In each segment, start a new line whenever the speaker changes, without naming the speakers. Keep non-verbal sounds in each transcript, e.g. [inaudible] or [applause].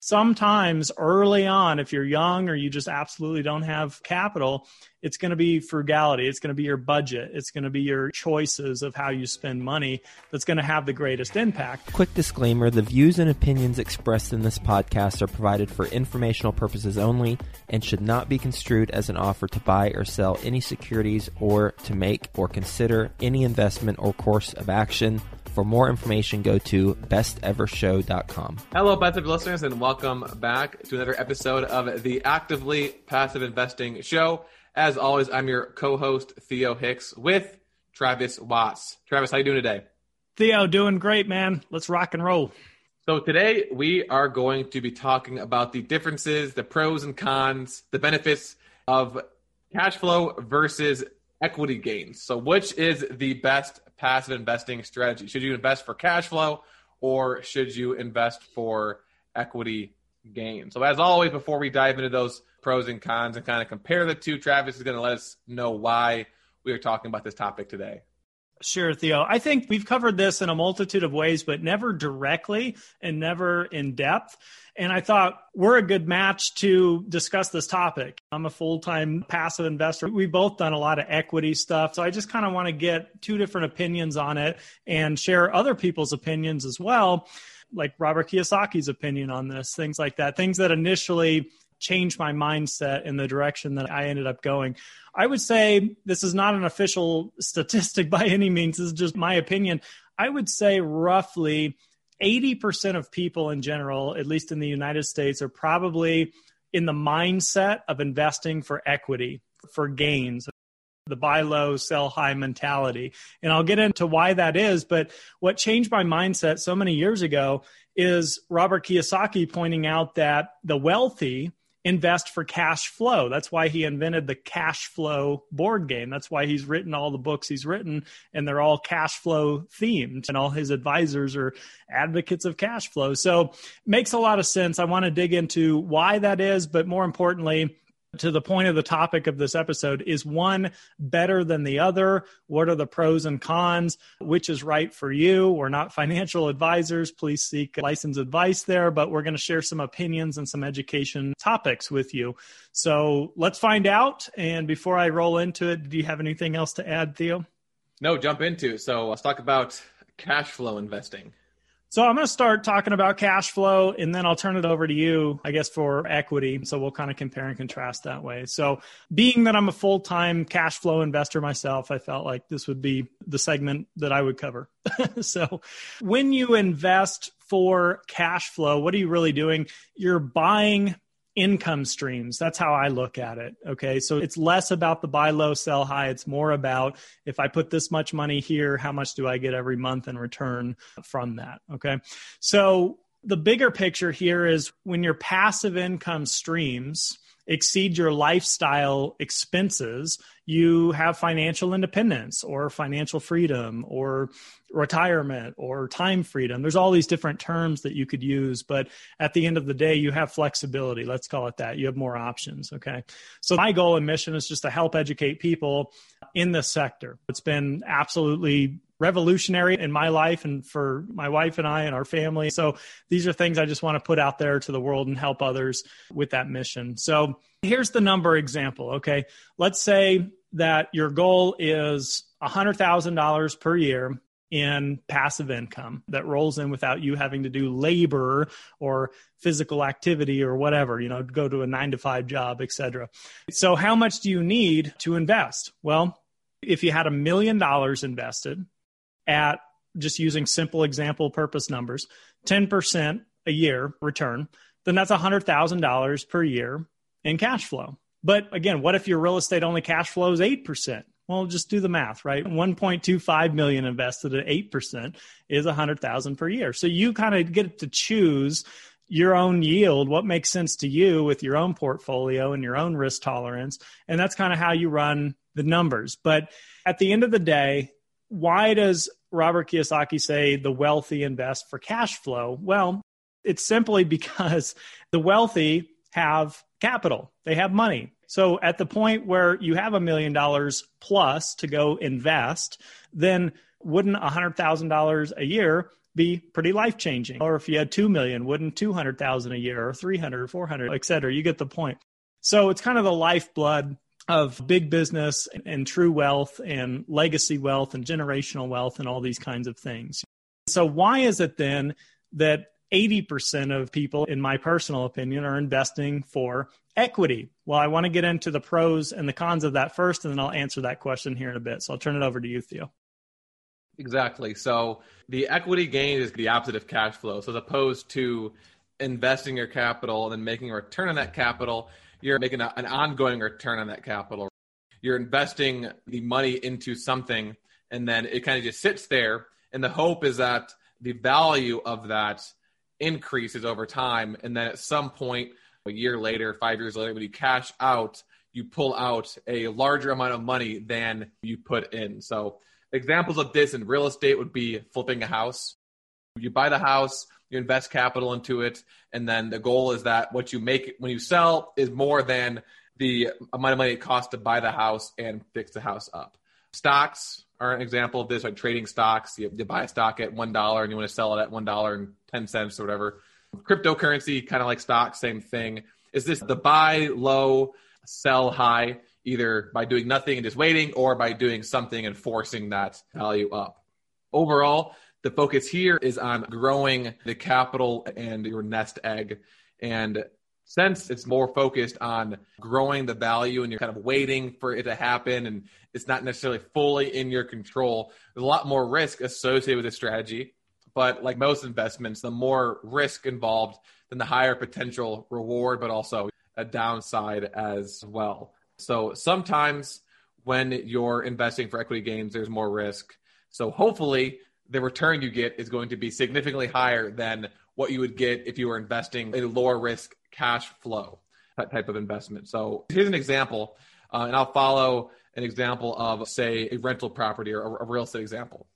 sometimes early on, if you're young or you just absolutely don't have capital, it's going to be frugality. It's going to be your budget. It's going to be your choices of how you spend money that's going to have the greatest impact.
Quick disclaimer the views and opinions expressed in this podcast are provided for informational purposes only and should not be construed as an offer to buy or sell any securities or to make or consider any investment or course of action. For more information, go to bestevershow.com.
Hello, Best Ever listeners, and welcome back to another episode of the Actively Passive Investing Show. As always, I'm your co-host Theo Hicks with Travis Watts. Travis, how you doing today?
Theo, doing great, man. Let's rock and roll.
So today we are going to be talking about the differences, the pros and cons, the benefits of cash flow versus equity gains. So which is the best passive investing strategy? Should you invest for cash flow or should you invest for equity gain? So, as always, before we dive into those pros and cons and kind of compare the two, Travis is going to let us know why we are talking about this topic today.
Sure, Theo. I think we've covered this in a multitude of ways, but never directly and never in depth. And I thought we're a good match to discuss this topic. I'm a full time passive investor. We've both done a lot of equity stuff. So I just kind of want to get two different opinions on it and share other people's opinions as well, like Robert Kiyosaki's opinion on this, things like that, things that initially changed my mindset in the direction that I ended up going. I would say this is not an official [laughs] statistic by any means. This is just my opinion. I would say roughly 80% of people in general, at least in the United States, are probably in the mindset of investing for equity, for gains, the buy low, sell high mentality. And I'll get into why that is. But what changed my mindset so many years ago is Robert Kiyosaki pointing out that the wealthy invest for cash flow. That's why he invented the cash flow board game. That's why he's written all the books he's written, and they're all cash flow themed, and all his advisors are advocates of cash flow. So, makes a lot of sense. I want to dig into why that is, but more importantly, to the point of the topic of this episode is one better than the other? What are the pros and cons? Which is right for you? We're not financial advisors. Please seek licensed advice there but we're going to share some opinions and some education topics with you. So let's find out. And before i roll into it do you have anything else to add theo?
No jump into so let's talk about cash flow investing
so I'm going to start talking about cash flow and then I'll turn it over to you, I guess, for equity. So we'll kind of compare and contrast that way. So being that I'm a full time cash flow investor myself, I felt like this would be the segment that I would cover. [laughs] so when you invest for cash flow, what are you really doing? You're buying income streams. That's how I look at it. Okay. So it's less about the buy low, sell high. It's more about if I put this much money here, how much do I get every month in return from that? Okay. So the bigger picture here is when your passive income streams, exceed your lifestyle expenses, you have financial independence or financial freedom or retirement or time freedom. There's all these different terms that you could use, but at the end of the day, you have flexibility. Let's call it that. You have more options. Okay. So my goal and mission is just to help educate people in this sector. It's been absolutely revolutionary in my life and for my wife and I and our family. So these are things I just want to put out there to the world and help others with that mission. So here's the number example. Okay. Let's say that your goal is $100,000 per year in passive income that rolls in without you having to do labor or physical activity or whatever, you know, go to a nine to five job, etc. So how much do you need to invest? Well, if you had a million dollars invested at just using simple example purpose numbers, 10% a year return, then that's $100,000 per year in cash flow. But again, what if your real estate only cash flows 8%? Well, just do the math, right? 1.25 million invested at 8% is 100,000 per year. So you kind of get to choose your own yield, what makes sense to you with your own portfolio and your own risk tolerance. And that's kind of how you run the numbers. But at the end of the day, why does Robert Kiyosaki say the wealthy invest for cash flow? Well, it's simply because [laughs] the wealthy have capital, they have money. So at the point where you have a million dollars plus to go invest, then wouldn't $100,000 a year be pretty life changing. Or if you had 2 million, wouldn't 200,000 a year or 300 or 400, et cetera? You get the point. So it's kind of the lifeblood of big business and true wealth and legacy wealth and generational wealth and all these kinds of things. So why is it then that 80% of people, in my personal opinion, are investing for equity. Well, I want to get into the pros and the cons of that first, and then I'll answer that question here in a bit. So I'll turn it over to you, Theo.
Exactly. So the equity gain is the opposite of cash flow. So as opposed to investing your capital and then making a return on that capital, you're making a, an ongoing return on that capital. You're investing the money into something, and then it kind of just sits there. And the hope is that the value of that increases over time. And then at some point, a year later, five years later, when you cash out, you pull out a larger amount of money than you put in. So examples of this in real estate would be flipping a house. You buy the house, you invest capital into it, and then the goal is that what you make when you sell is more than the amount of money it costs to buy the house and fix the house up. Stocks are an example of this, like trading stocks. You, you buy a stock at one dollar and you want to sell it at one dollar and ten cents or whatever. Cryptocurrency, kind of like stocks, same thing. Is this the buy low, sell high, either by doing nothing and just waiting, or by doing something and forcing that value up? Overall, the focus here is on growing the capital and your nest egg. And since it's more focused on growing the value and you're kind of waiting for it to happen and it's not necessarily fully in your control, there's a lot more risk associated with this strategy. But like most investments, the more risk involved, then the higher potential reward, but also a downside as well. So sometimes when you're investing for equity gains, there's more risk. So hopefully the return you get is going to be significantly higher than what you would get if you were investing a lower risk cash flow type of investment. So here's an example, uh, and I'll follow an example of, say, a rental property or a, a real estate example.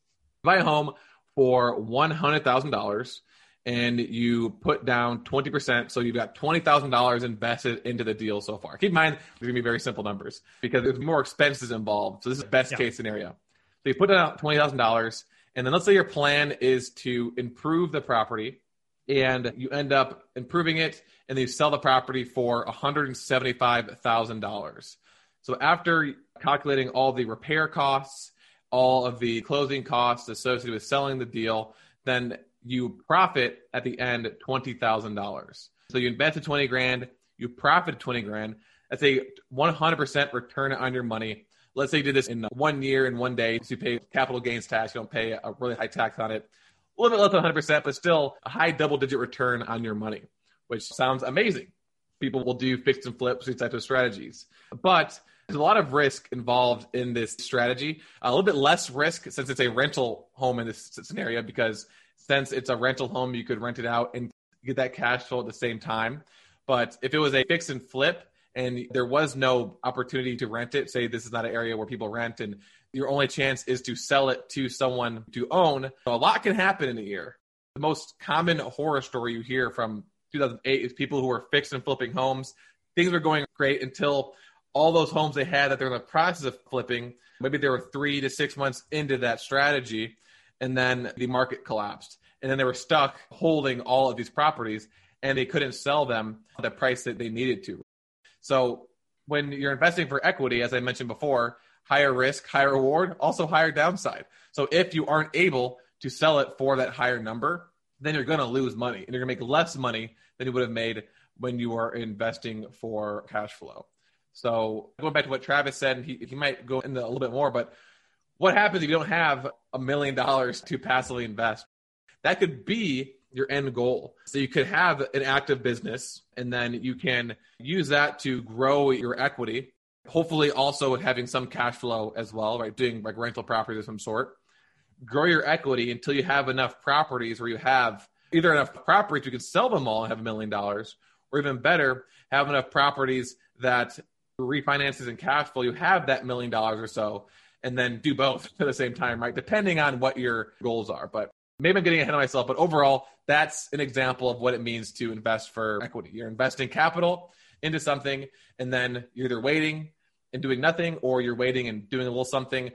Buy a home for $100,000 and you put down 20%. So you've got $20,000 invested into the deal so far. Keep in mind, these are going to be very simple numbers because there's more expenses involved. So this is best yeah. case scenario. So you put down $20,000 and then let's say your plan is to improve the property and you end up improving it and then you sell the property for $175,000. So after calculating all the repair costs, all of the closing costs associated with selling the deal, then you profit at the end $20,000. So you invested 20 grand, you profit 20 grand. That's a 100% return on your money. Let's say you did this in uh, one year and one day. So you pay capital gains tax. You don't pay a really high tax on it. A little bit less than 100%, but still a high double digit return on your money, which sounds amazing. People will do fix and flips, these types of strategies. But there's a lot of risk involved in this strategy. A little bit less risk since it's a rental home in this scenario, because since it's a rental home, you could rent it out and get that cash flow at the same time. But if it was a fix and flip and there was no opportunity to rent it, say this is not an area where people rent and your only chance is to sell it to someone to own, So a lot can happen in a year. The most common horror story you hear from 2008 is people who were fixing and flipping homes. Things were going great until all those homes they had that they're in the process of flipping, maybe they were three to six months into that strategy, and then the market collapsed. And then they were stuck holding all of these properties and they couldn't sell them at the price that they needed to. So when you're investing for equity, as I mentioned before, higher risk, higher reward, also higher downside. So if you aren't able to sell it for that higher number, then you're going to lose money and you're going to make less money than you would have made when you were investing for cash flow. So going back to what Travis said, he, he might go into a little bit more, but what happens if you don't have a million dollars to passively invest? That could be your end goal. So you could have an active business and then you can use that to grow your equity. Hopefully also having some cash flow as well, right? Doing like rental properties of some sort. Grow your equity until you have enough properties where you have either enough properties you can sell them all and have a million dollars, or even better, have enough properties that refinances and cash flow, you have that million dollars or so, and then do both [laughs] at the same time, right? Depending on what your goals are. But maybe I'm getting ahead of myself, but overall, that's an example of what it means to invest for equity. You're investing capital into something, and then you're either waiting and doing nothing, or you're waiting and doing a little something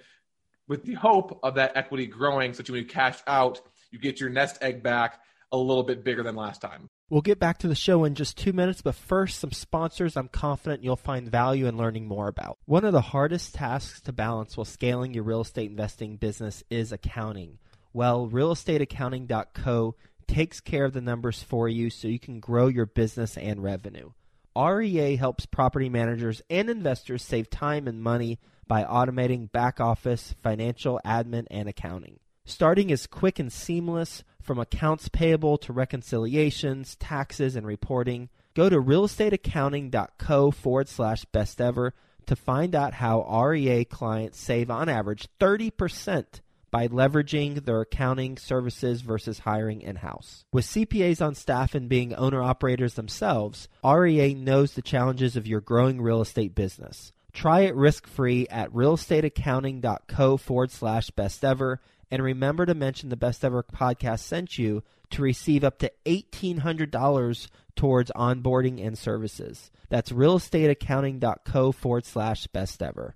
with the hope of that equity growing so that when you cash out, you get your nest egg back a little bit bigger than last time.
We'll get back to the show in just two minutes, but first, some sponsors I'm confident you'll find value in learning more about. One of the hardest tasks to balance while scaling your real estate investing business is accounting. Well, realestateaccounting.co takes care of the numbers for you so you can grow your business and revenue. REA helps property managers and investors save time and money by automating back office, financial, admin, and accounting. Starting is quick and seamless from accounts payable to reconciliations, taxes, and reporting. Go to realestateaccounting.co forward slash best ever to find out how REA clients save on average 30% by leveraging their accounting services versus hiring in house. With CPAs on staff and being owner operators themselves, REA knows the challenges of your growing real estate business. Try it risk free at realestateaccounting.co forward slash best ever and remember to mention the Best Ever podcast sent you to receive up to $1,800 towards onboarding and services. That's realestateaccounting.co forward slash best ever.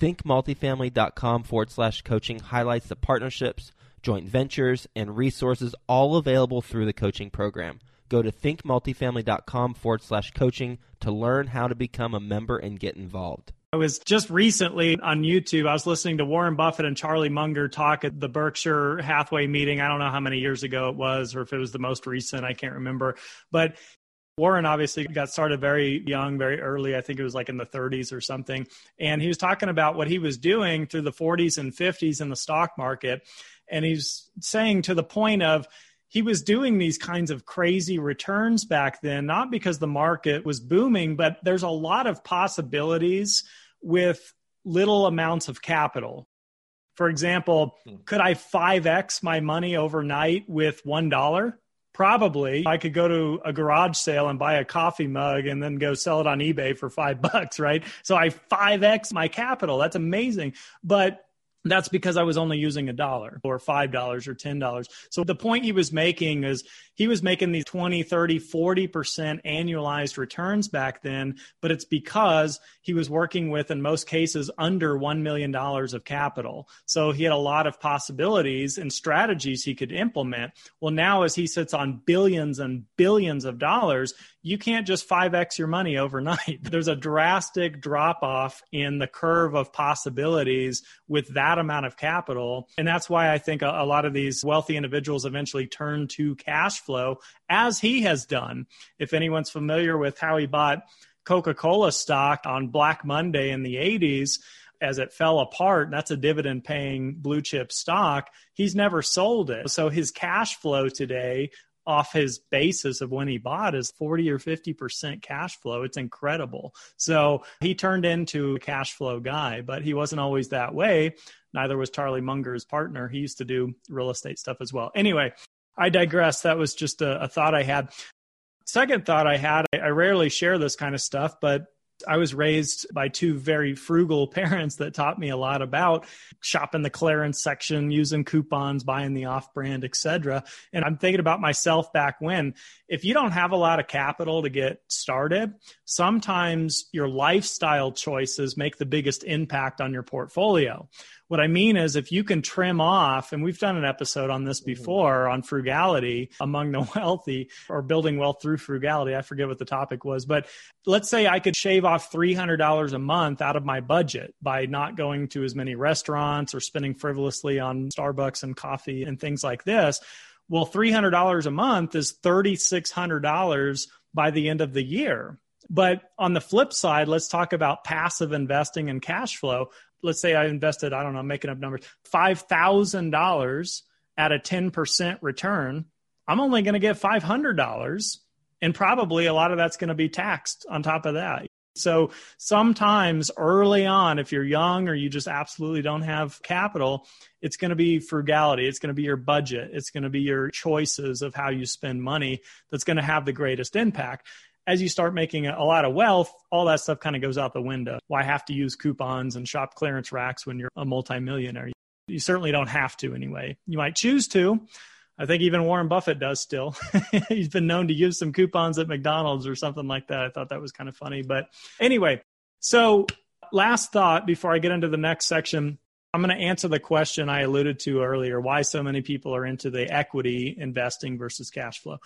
ThinkMultifamily.com forward slash coaching highlights the partnerships joint ventures, and resources all available through the coaching program. Go to thinkmultifamily.com forward slash coaching to learn how to become a member and get involved.
I was just recently on YouTube. I was listening to Warren Buffett and Charlie Munger talk at the Berkshire Hathaway meeting. I don't know how many years ago it was or if it was the most recent. I can't remember. But Warren obviously got started very young, very early. I think it was like in the 30s or something. And he was talking about what he was doing through the 40s and 50s in the stock market. And he's saying to the point of, he was doing these kinds of crazy returns back then, not because the market was booming, but there's a lot of possibilities with little amounts of capital. For example, hmm. could I 5x my money overnight with $1? Probably. I could go to a garage sale and buy a coffee mug and then go sell it on eBay for five [laughs] bucks, right? So I 5x my capital. That's amazing. But that's because I was only using a dollar or $5 or $10. So the point he was making is he was making these 20, 30, 40% annualized returns back then, but it's because he was working with, in most cases, under $1 million of capital. So he had a lot of possibilities and strategies he could implement. Well, now as he sits on billions and billions of dollars, you can't just 5x your money overnight. [laughs] There's a drastic drop off in the curve of possibilities with that amount of capital. And that's why I think a, a, lot of these wealthy individuals eventually turn to cash flow, as he has done. If anyone's familiar with how he bought Coca Cola stock on Black Monday in the 80s, as it fell apart, that's a dividend paying blue chip stock. He's never sold it. So his cash flow today off his basis of when he bought is 40 or 50% cash flow. It's incredible. So he turned into a cash flow guy, but he wasn't always that way. Neither was Charlie Munger's partner. He used to do real estate stuff as well. Anyway, I digress. That was just a, a thought I had. Second thought I had, I, I rarely share this kind of stuff, but I was raised by two very frugal [laughs] parents that taught me a lot about shopping the clearance section, using coupons, buying the off brand, etc. And I'm thinking about myself back when if you don't have a lot of capital to get started, sometimes your lifestyle choices make the biggest impact on your portfolio. What I mean is, if you can trim off, and we've done an episode on this mm-hmm. before on frugality among the [laughs] wealthy or building wealth through frugality. I forget what the topic was, but let's say I could shave off $300 a month out of my budget by not going to as many restaurants or spending frivolously on Starbucks and coffee and things like this. Well, $300 a month is $3,600 by the end of the year. But on the flip side, let's talk about passive investing and cash flow let's say I invested, I don't know, I'm making up numbers, $5,000 at a 10% return, I'm only going to get $500 And probably a lot of that's going to be taxed on top of that. So sometimes early on, if you're young or you just absolutely don't have capital, it's going to be frugality. It's going to be your budget. It's going to be your choices of how you spend money that's going to have the greatest impact. As you start making a lot of wealth, all that stuff kind of goes out the window. Why have to use coupons and shop clearance racks when you're a multimillionaire? You certainly don't have to anyway. You might choose to, I think even Warren Buffett does still. [laughs] He's been known to use some coupons at McDonald's or something like that. I thought that was kind of funny. But anyway, so last thought before I get into the next section. I'm going to answer the question I alluded to earlier why so many people are into the equity investing versus cash flow.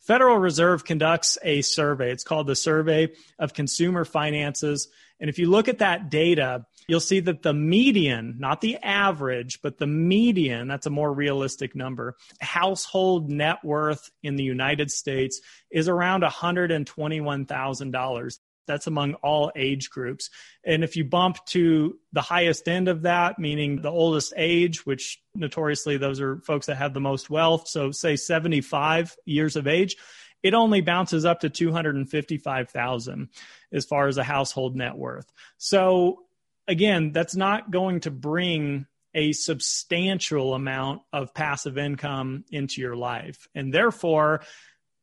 Federal Reserve conducts a survey. It's called the Survey of Consumer Finances. And if you look at that data, you'll see that the median, not the average, but the median, that's a more realistic number, household net worth in the United States is around $121,000. That's among all age groups. And if you bump to the highest end of that, meaning the oldest age, which notoriously those are folks that have the most wealth, so say 75 years of age, it only bounces up to 255,000 as far as a household net worth. So again, that's not going to bring a substantial amount of passive income into your life. And therefore,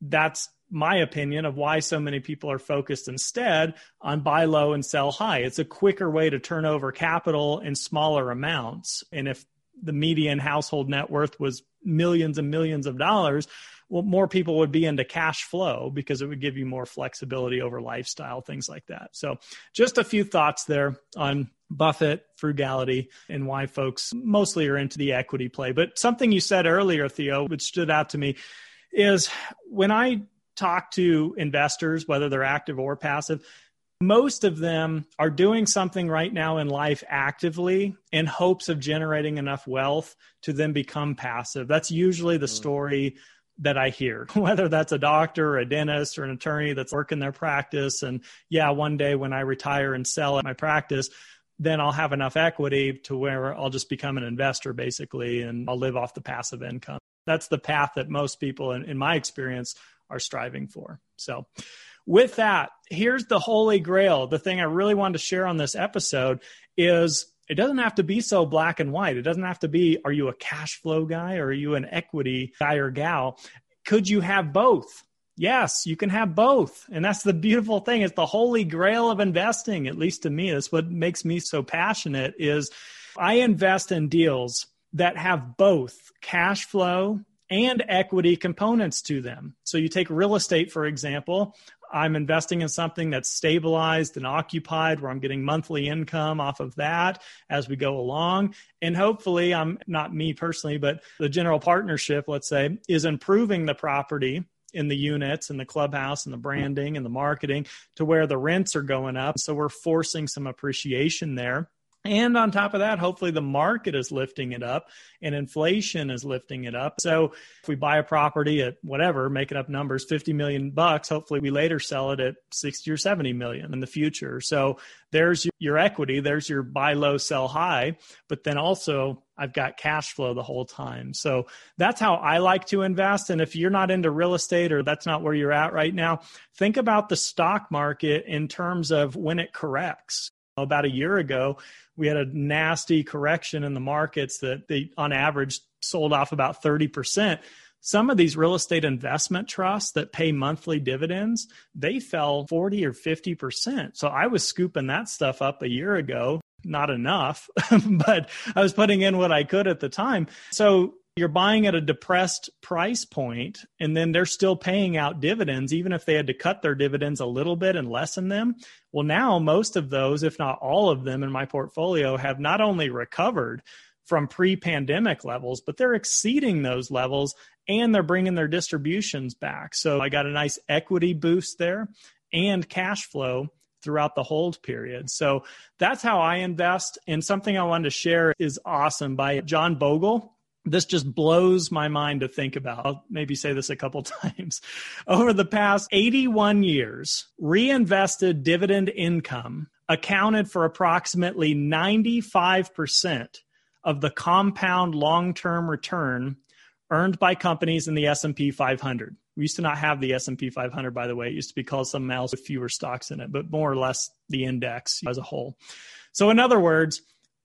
that's my opinion of why so many people are focused instead on buy low and sell high. It's a quicker way to turn over capital in smaller amounts. And if the median household net worth was millions and millions of dollars, well, more people would be into cash flow because it would give you more flexibility over lifestyle, things like that. So, just a few thoughts there on Buffett, frugality, and why folks mostly are into the equity play. But something you said earlier, Theo, which stood out to me, is when I talk to investors, whether they're active or passive, most of them are doing something right now in life actively in hopes of generating enough wealth to then become passive. That's usually the mm. story that I hear, [laughs] whether that's a doctor or a dentist or an attorney that's working their practice. And yeah, one day when I retire and sell at my practice, then I'll have enough equity to where I'll just become an investor basically and I'll live off the passive income. That's the path that most people, in, in my experience, are striving for. So, with that, here's the holy grail. The thing I really wanted to share on this episode is it doesn't have to be so black and white. It doesn't have to be, are you a cash flow guy or are you an equity guy or gal? Could you have both? Yes, you can have both. And that's the beautiful thing. It's the holy grail of investing, at least to me. That's what makes me so passionate is I invest in deals that have both cash flow and equity components to them. So you take real estate, for example. I'm investing in something that's stabilized and occupied where I'm getting monthly income off of that as we go along. And hopefully, I'm not me personally, but the general partnership, let's say, is improving the property in the units and the clubhouse and the branding and the marketing to where the rents are going up. So we're forcing some appreciation there. And on top of that, hopefully the market is lifting it up and inflation is lifting it up. So if we buy a property at whatever, making up numbers, 50 million bucks, hopefully we later sell it at 60 or 70 million in the future. So there's your equity, there's your buy low, sell high, but then also I've got cash flow the whole time. So that's how I like to invest. And if you're not into real estate or that's not where you're at right now, think about the stock market in terms of when it corrects about a year ago, we had a nasty correction in the markets that they, on average, sold off about 30%. Some of these real estate investment trusts that pay monthly dividends, they fell 40 or 50%. So I was scooping that stuff up a year ago. Not enough, [laughs] but I was putting in what I could at the time. So you're buying at a depressed price point and then they're still paying out dividends even if they had to cut their dividends a little bit and lessen them well now most of those if not all of them in my portfolio have not only recovered from pre-pandemic levels but they're exceeding those levels and they're bringing their distributions back so i got a nice equity boost there and cash flow throughout the hold period. So that's how I invest. And something I wanted to share is awesome by John Bogle this just blows my mind to think about. I'll maybe say this a couple [laughs] times. Over the past 81 years, reinvested dividend income accounted for approximately 95% of the compound long-term return earned by companies in the S&P 500. We used to not have the S&P 500, by the way. It used to be called something else with fewer stocks in it, but more or less the index as a whole. So in other words,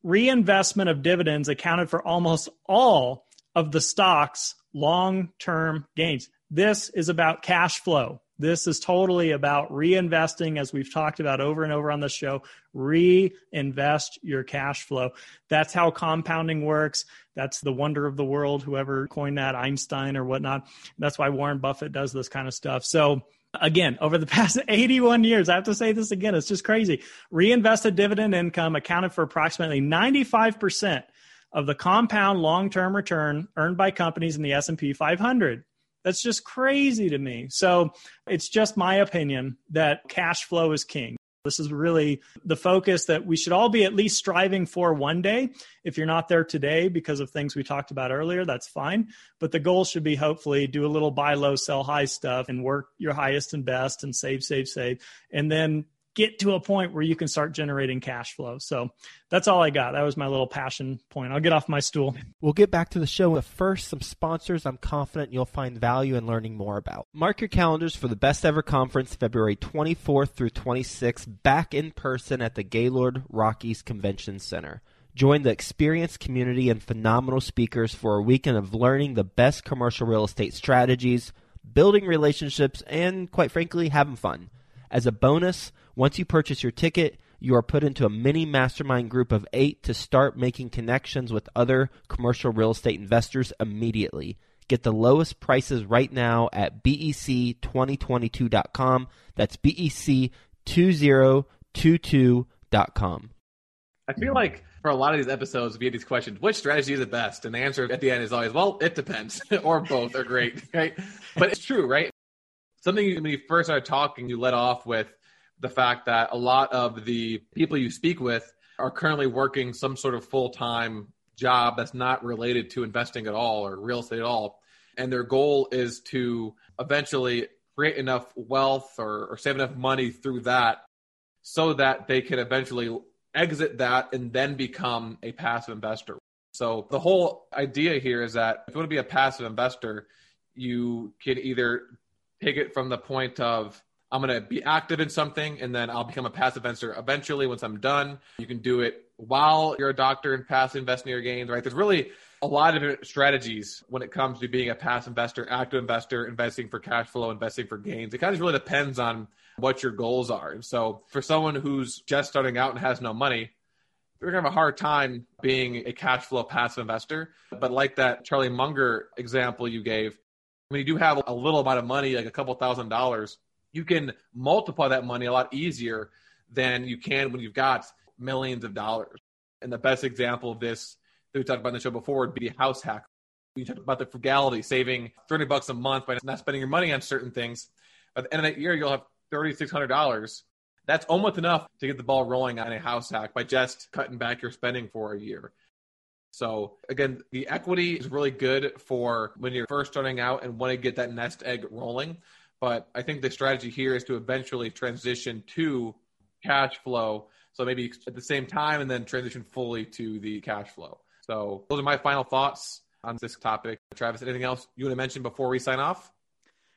reinvestment of dividends accounted for almost all of the stock's long-term gains. This is about cash flow. This is totally about reinvesting, as we've talked about over and over on the show. Reinvest your cash flow. That's how compounding works. That's the wonder of the world, whoever coined that, Einstein or whatnot. That's why Warren Buffett does this kind of stuff. So, again, over the [laughs] past 81 years, I have to say this again, it's just crazy. Reinvested dividend income accounted for approximately 95% of the compound long-term return earned by companies in the S&P 500. That's just crazy to me. So it's just my opinion that cash flow is king. This is really the focus that we should all be at least striving for one day. If you're not there today because of things we talked about earlier, that's fine. But the goal should be hopefully do a little buy low, sell high stuff and work your highest and best and save, save, save. And then get to a point where you can start generating cash flow. So that's all I got. That was my little passion point. I'll get off my stool.
We'll get back to the show, but first, some sponsors I'm confident you'll find value in learning more about. Mark your calendars for the Best Ever Conference, February 24th through 26th, back in person at the Gaylord Rockies Convention Center. Join the experienced community and phenomenal speakers for a weekend of learning the best commercial real estate strategies, building relationships, and quite frankly, having fun. As a bonus, once you purchase your ticket, you are put into a mini mastermind group of eight to start making connections with other commercial real estate investors immediately. Get the lowest prices right now at bec2022.com. That's bec2022.com.
I feel like for a lot of these episodes, we get these questions, which strategy is the best? And the answer at the end is always, well, it depends, [laughs] or both are great, [laughs] right? But it's true, right? something when you first started talking, you let off with the fact that a lot of the people you speak with are currently working some sort of full time job that's not related to investing at all or real estate at all. And their goal is to eventually create enough wealth or, or save enough money through that so that they can eventually exit that and then become a passive investor. So the whole idea here is that if you want to be a passive investor, you can either take it from the point of I'm going to be active in something and then I'll become a passive investor eventually once I'm done. You can do it while you're a doctor and passive investing your gains, right? There's really a lot of different strategies when it comes to being a passive investor, active investor, investing for cash flow, investing for gains. It kind of really depends on what your goals are. And so for someone who's just starting out and has no money, you're going to have a hard time being a cash flow passive investor. But like that Charlie Munger example you gave, when you do have a little amount of money, like a couple thousand dollars, you can multiply that money a lot easier than you can when you've got millions of dollars. And the best example of this that we talked about in the show before would be house hack. We talked about the frugality, saving 30 bucks a month by not spending your money on certain things. At the end of that year, you'll have $3,600. That's almost enough to get the ball rolling on a house hack by just cutting back your spending for a year. So again, the equity is really good for when you're first starting out and want to get that nest egg rolling. But I think the strategy here is to eventually transition to cash flow. So maybe at the same time and then transition fully to the cash flow. So those are my final thoughts on this topic. Travis, anything else you want to mention before we sign off?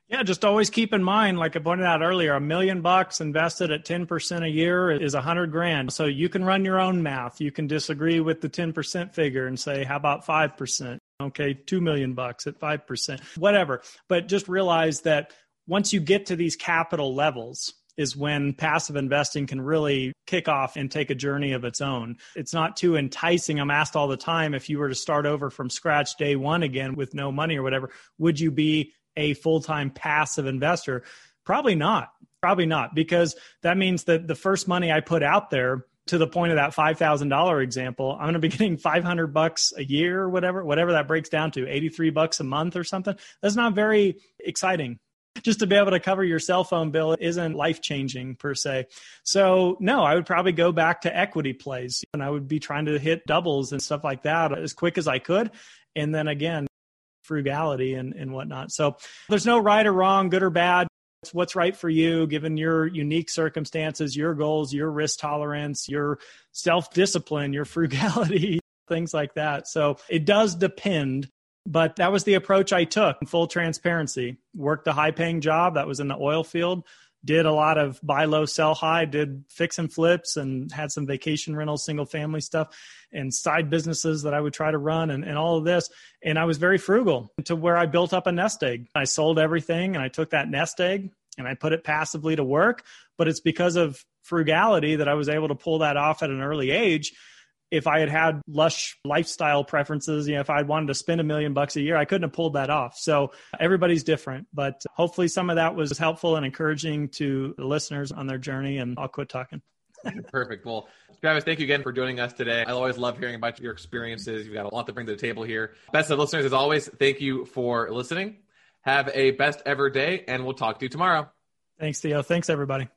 Yeah, just always keep in mind, like I pointed out earlier, a million bucks invested at 10% a year is a hundred grand. So you can run your own math. You can disagree with the 10% figure and say, how about 5%? Okay, 2 million bucks at 5%, whatever. But just realize that once you get to these capital levels, is when passive investing can really kick off and take a journey of its own. It's not too enticing. I'm asked all the time if you were to start over from scratch day one again with no money or whatever, would you be a full time passive investor? Probably not. Probably not, because that means that the first money I put out there to the point of that $5,000 example, I'm going to be [laughs] getting 500 bucks a year or whatever, whatever that breaks down to, 83 bucks a month or something. That's not very exciting. Just to be able to cover your cell phone bill isn't life changing per se. So, no, I would probably go back to equity plays and I would be trying to hit doubles and stuff like that as quick as I could. And then again, frugality and, and whatnot. So there's no right or wrong, good or bad. It's what's right for you given your unique circumstances, your goals, your risk tolerance, your self discipline, your [laughs] frugality, things like that. So it does depend But that was the approach I took. Full transparency. Worked a high paying job that was in the oil field. Did a lot of buy low, sell high. Did fix and flips and had some vacation rentals, single family stuff, and side businesses that I would try to run and, and all of this. And I was very frugal to where I built up a nest egg. I sold everything and I took that nest egg and I put it passively to work. But it's because of frugality that I was able to pull that off at an early age if I had had lush lifestyle preferences, you know, if I wanted to spend a million bucks a year, I couldn't have pulled that off. So everybody's different, but hopefully some of that was helpful and encouraging to the listeners on their journey. And I'll quit talking. [laughs]
Perfect. Well, Travis, thank you again for joining us today. I always love hearing about your experiences. You've got a lot to bring to the table here. Best Ever listeners, as always, thank you for listening. Have a best ever day, and we'll talk to you tomorrow.
Thanks, Theo. Thanks, everybody.